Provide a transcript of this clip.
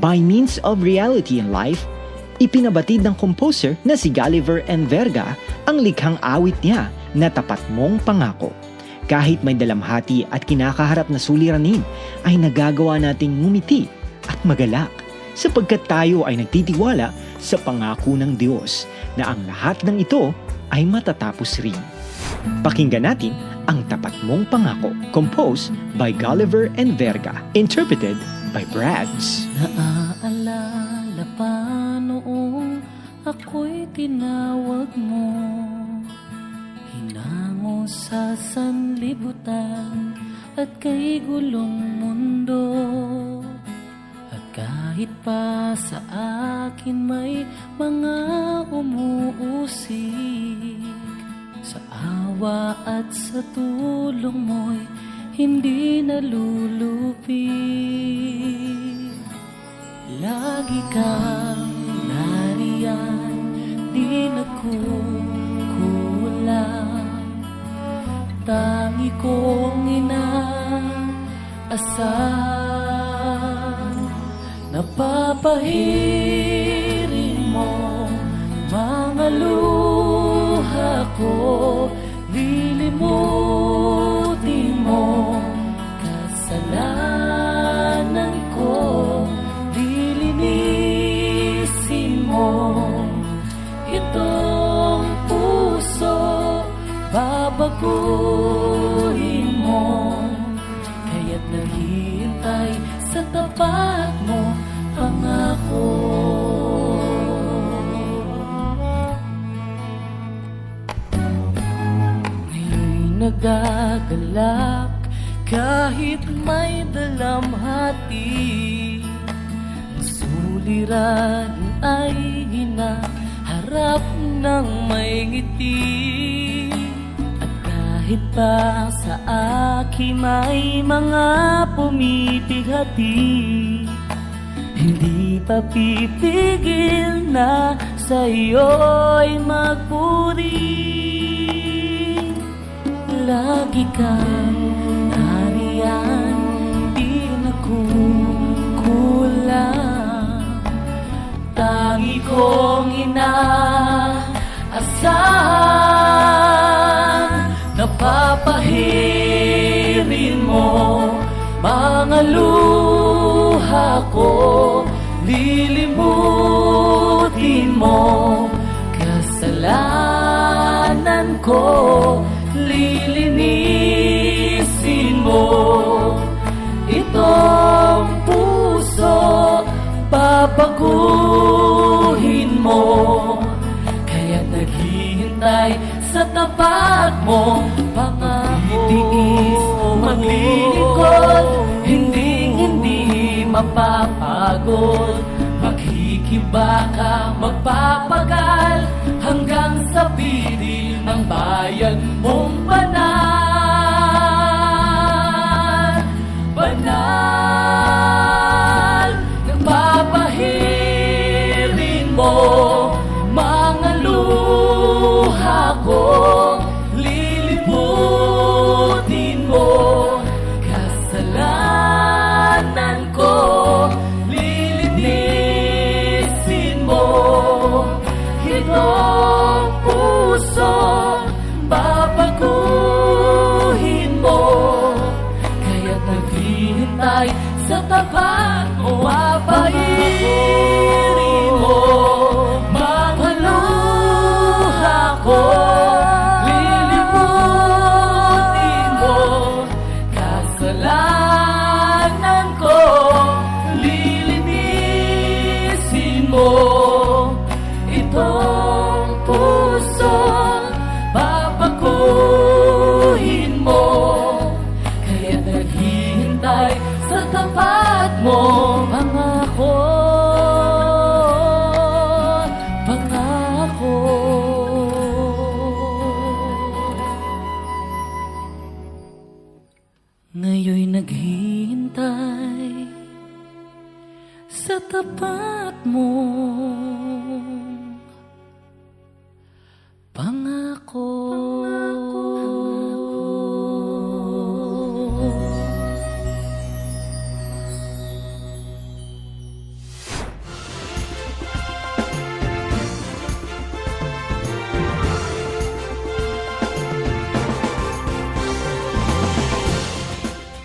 By means of reality in life, ipinabatid ng composer na si Gulliver and Verga ang likhang awit niya na tapat mong pangako. Kahit may dalamhati at kinakaharap na suliranin, ay nagagawa nating ngumiti at magalak sapagkat tayo ay nagtitiwala sa pangako ng Diyos na ang lahat ng ito ay matatapos rin. Pakinggan natin ang Tapat Mong Pangako, composed by Gulliver and Verga, interpreted by Brads. Naaalala pa noong ako'y tinawag mo. Hinango sa sanlibutan at kay gulong mundo. At kahit pa sa akin may mga umuusik Sa awa at sa tulong mo'y hindi nalulupig Kang nariyan, di nagkukulang. Tangi kong inaasahan Napapahirin Babaguhin mo. Kaya't naghihintay sa tapat mo pangako Ngayon'y nagagalak kahit may dalamhati. Ang suliran ay hinaharap ng may ngiti kahit pa sa akin may mga pumipighati Hindi pa pipigil na sa'yo'y magpuri. Lagi kang nariyan, di nagkukulang Tangi kong inaasahan Napapahirin mo mga luha ko Lilimutin mo. Kasalanan ko Lilinisin mo. Itong puso Babaguhin mo. Kaya naghihintay sa tapat mo Pangako Tiis, maglilingkod Hindi, hindi mapapagod. Maghikibaka, magpapagal Hanggang sa piling ng bayan mong banal Kasalanan naghihintay sa tapat mo pangako.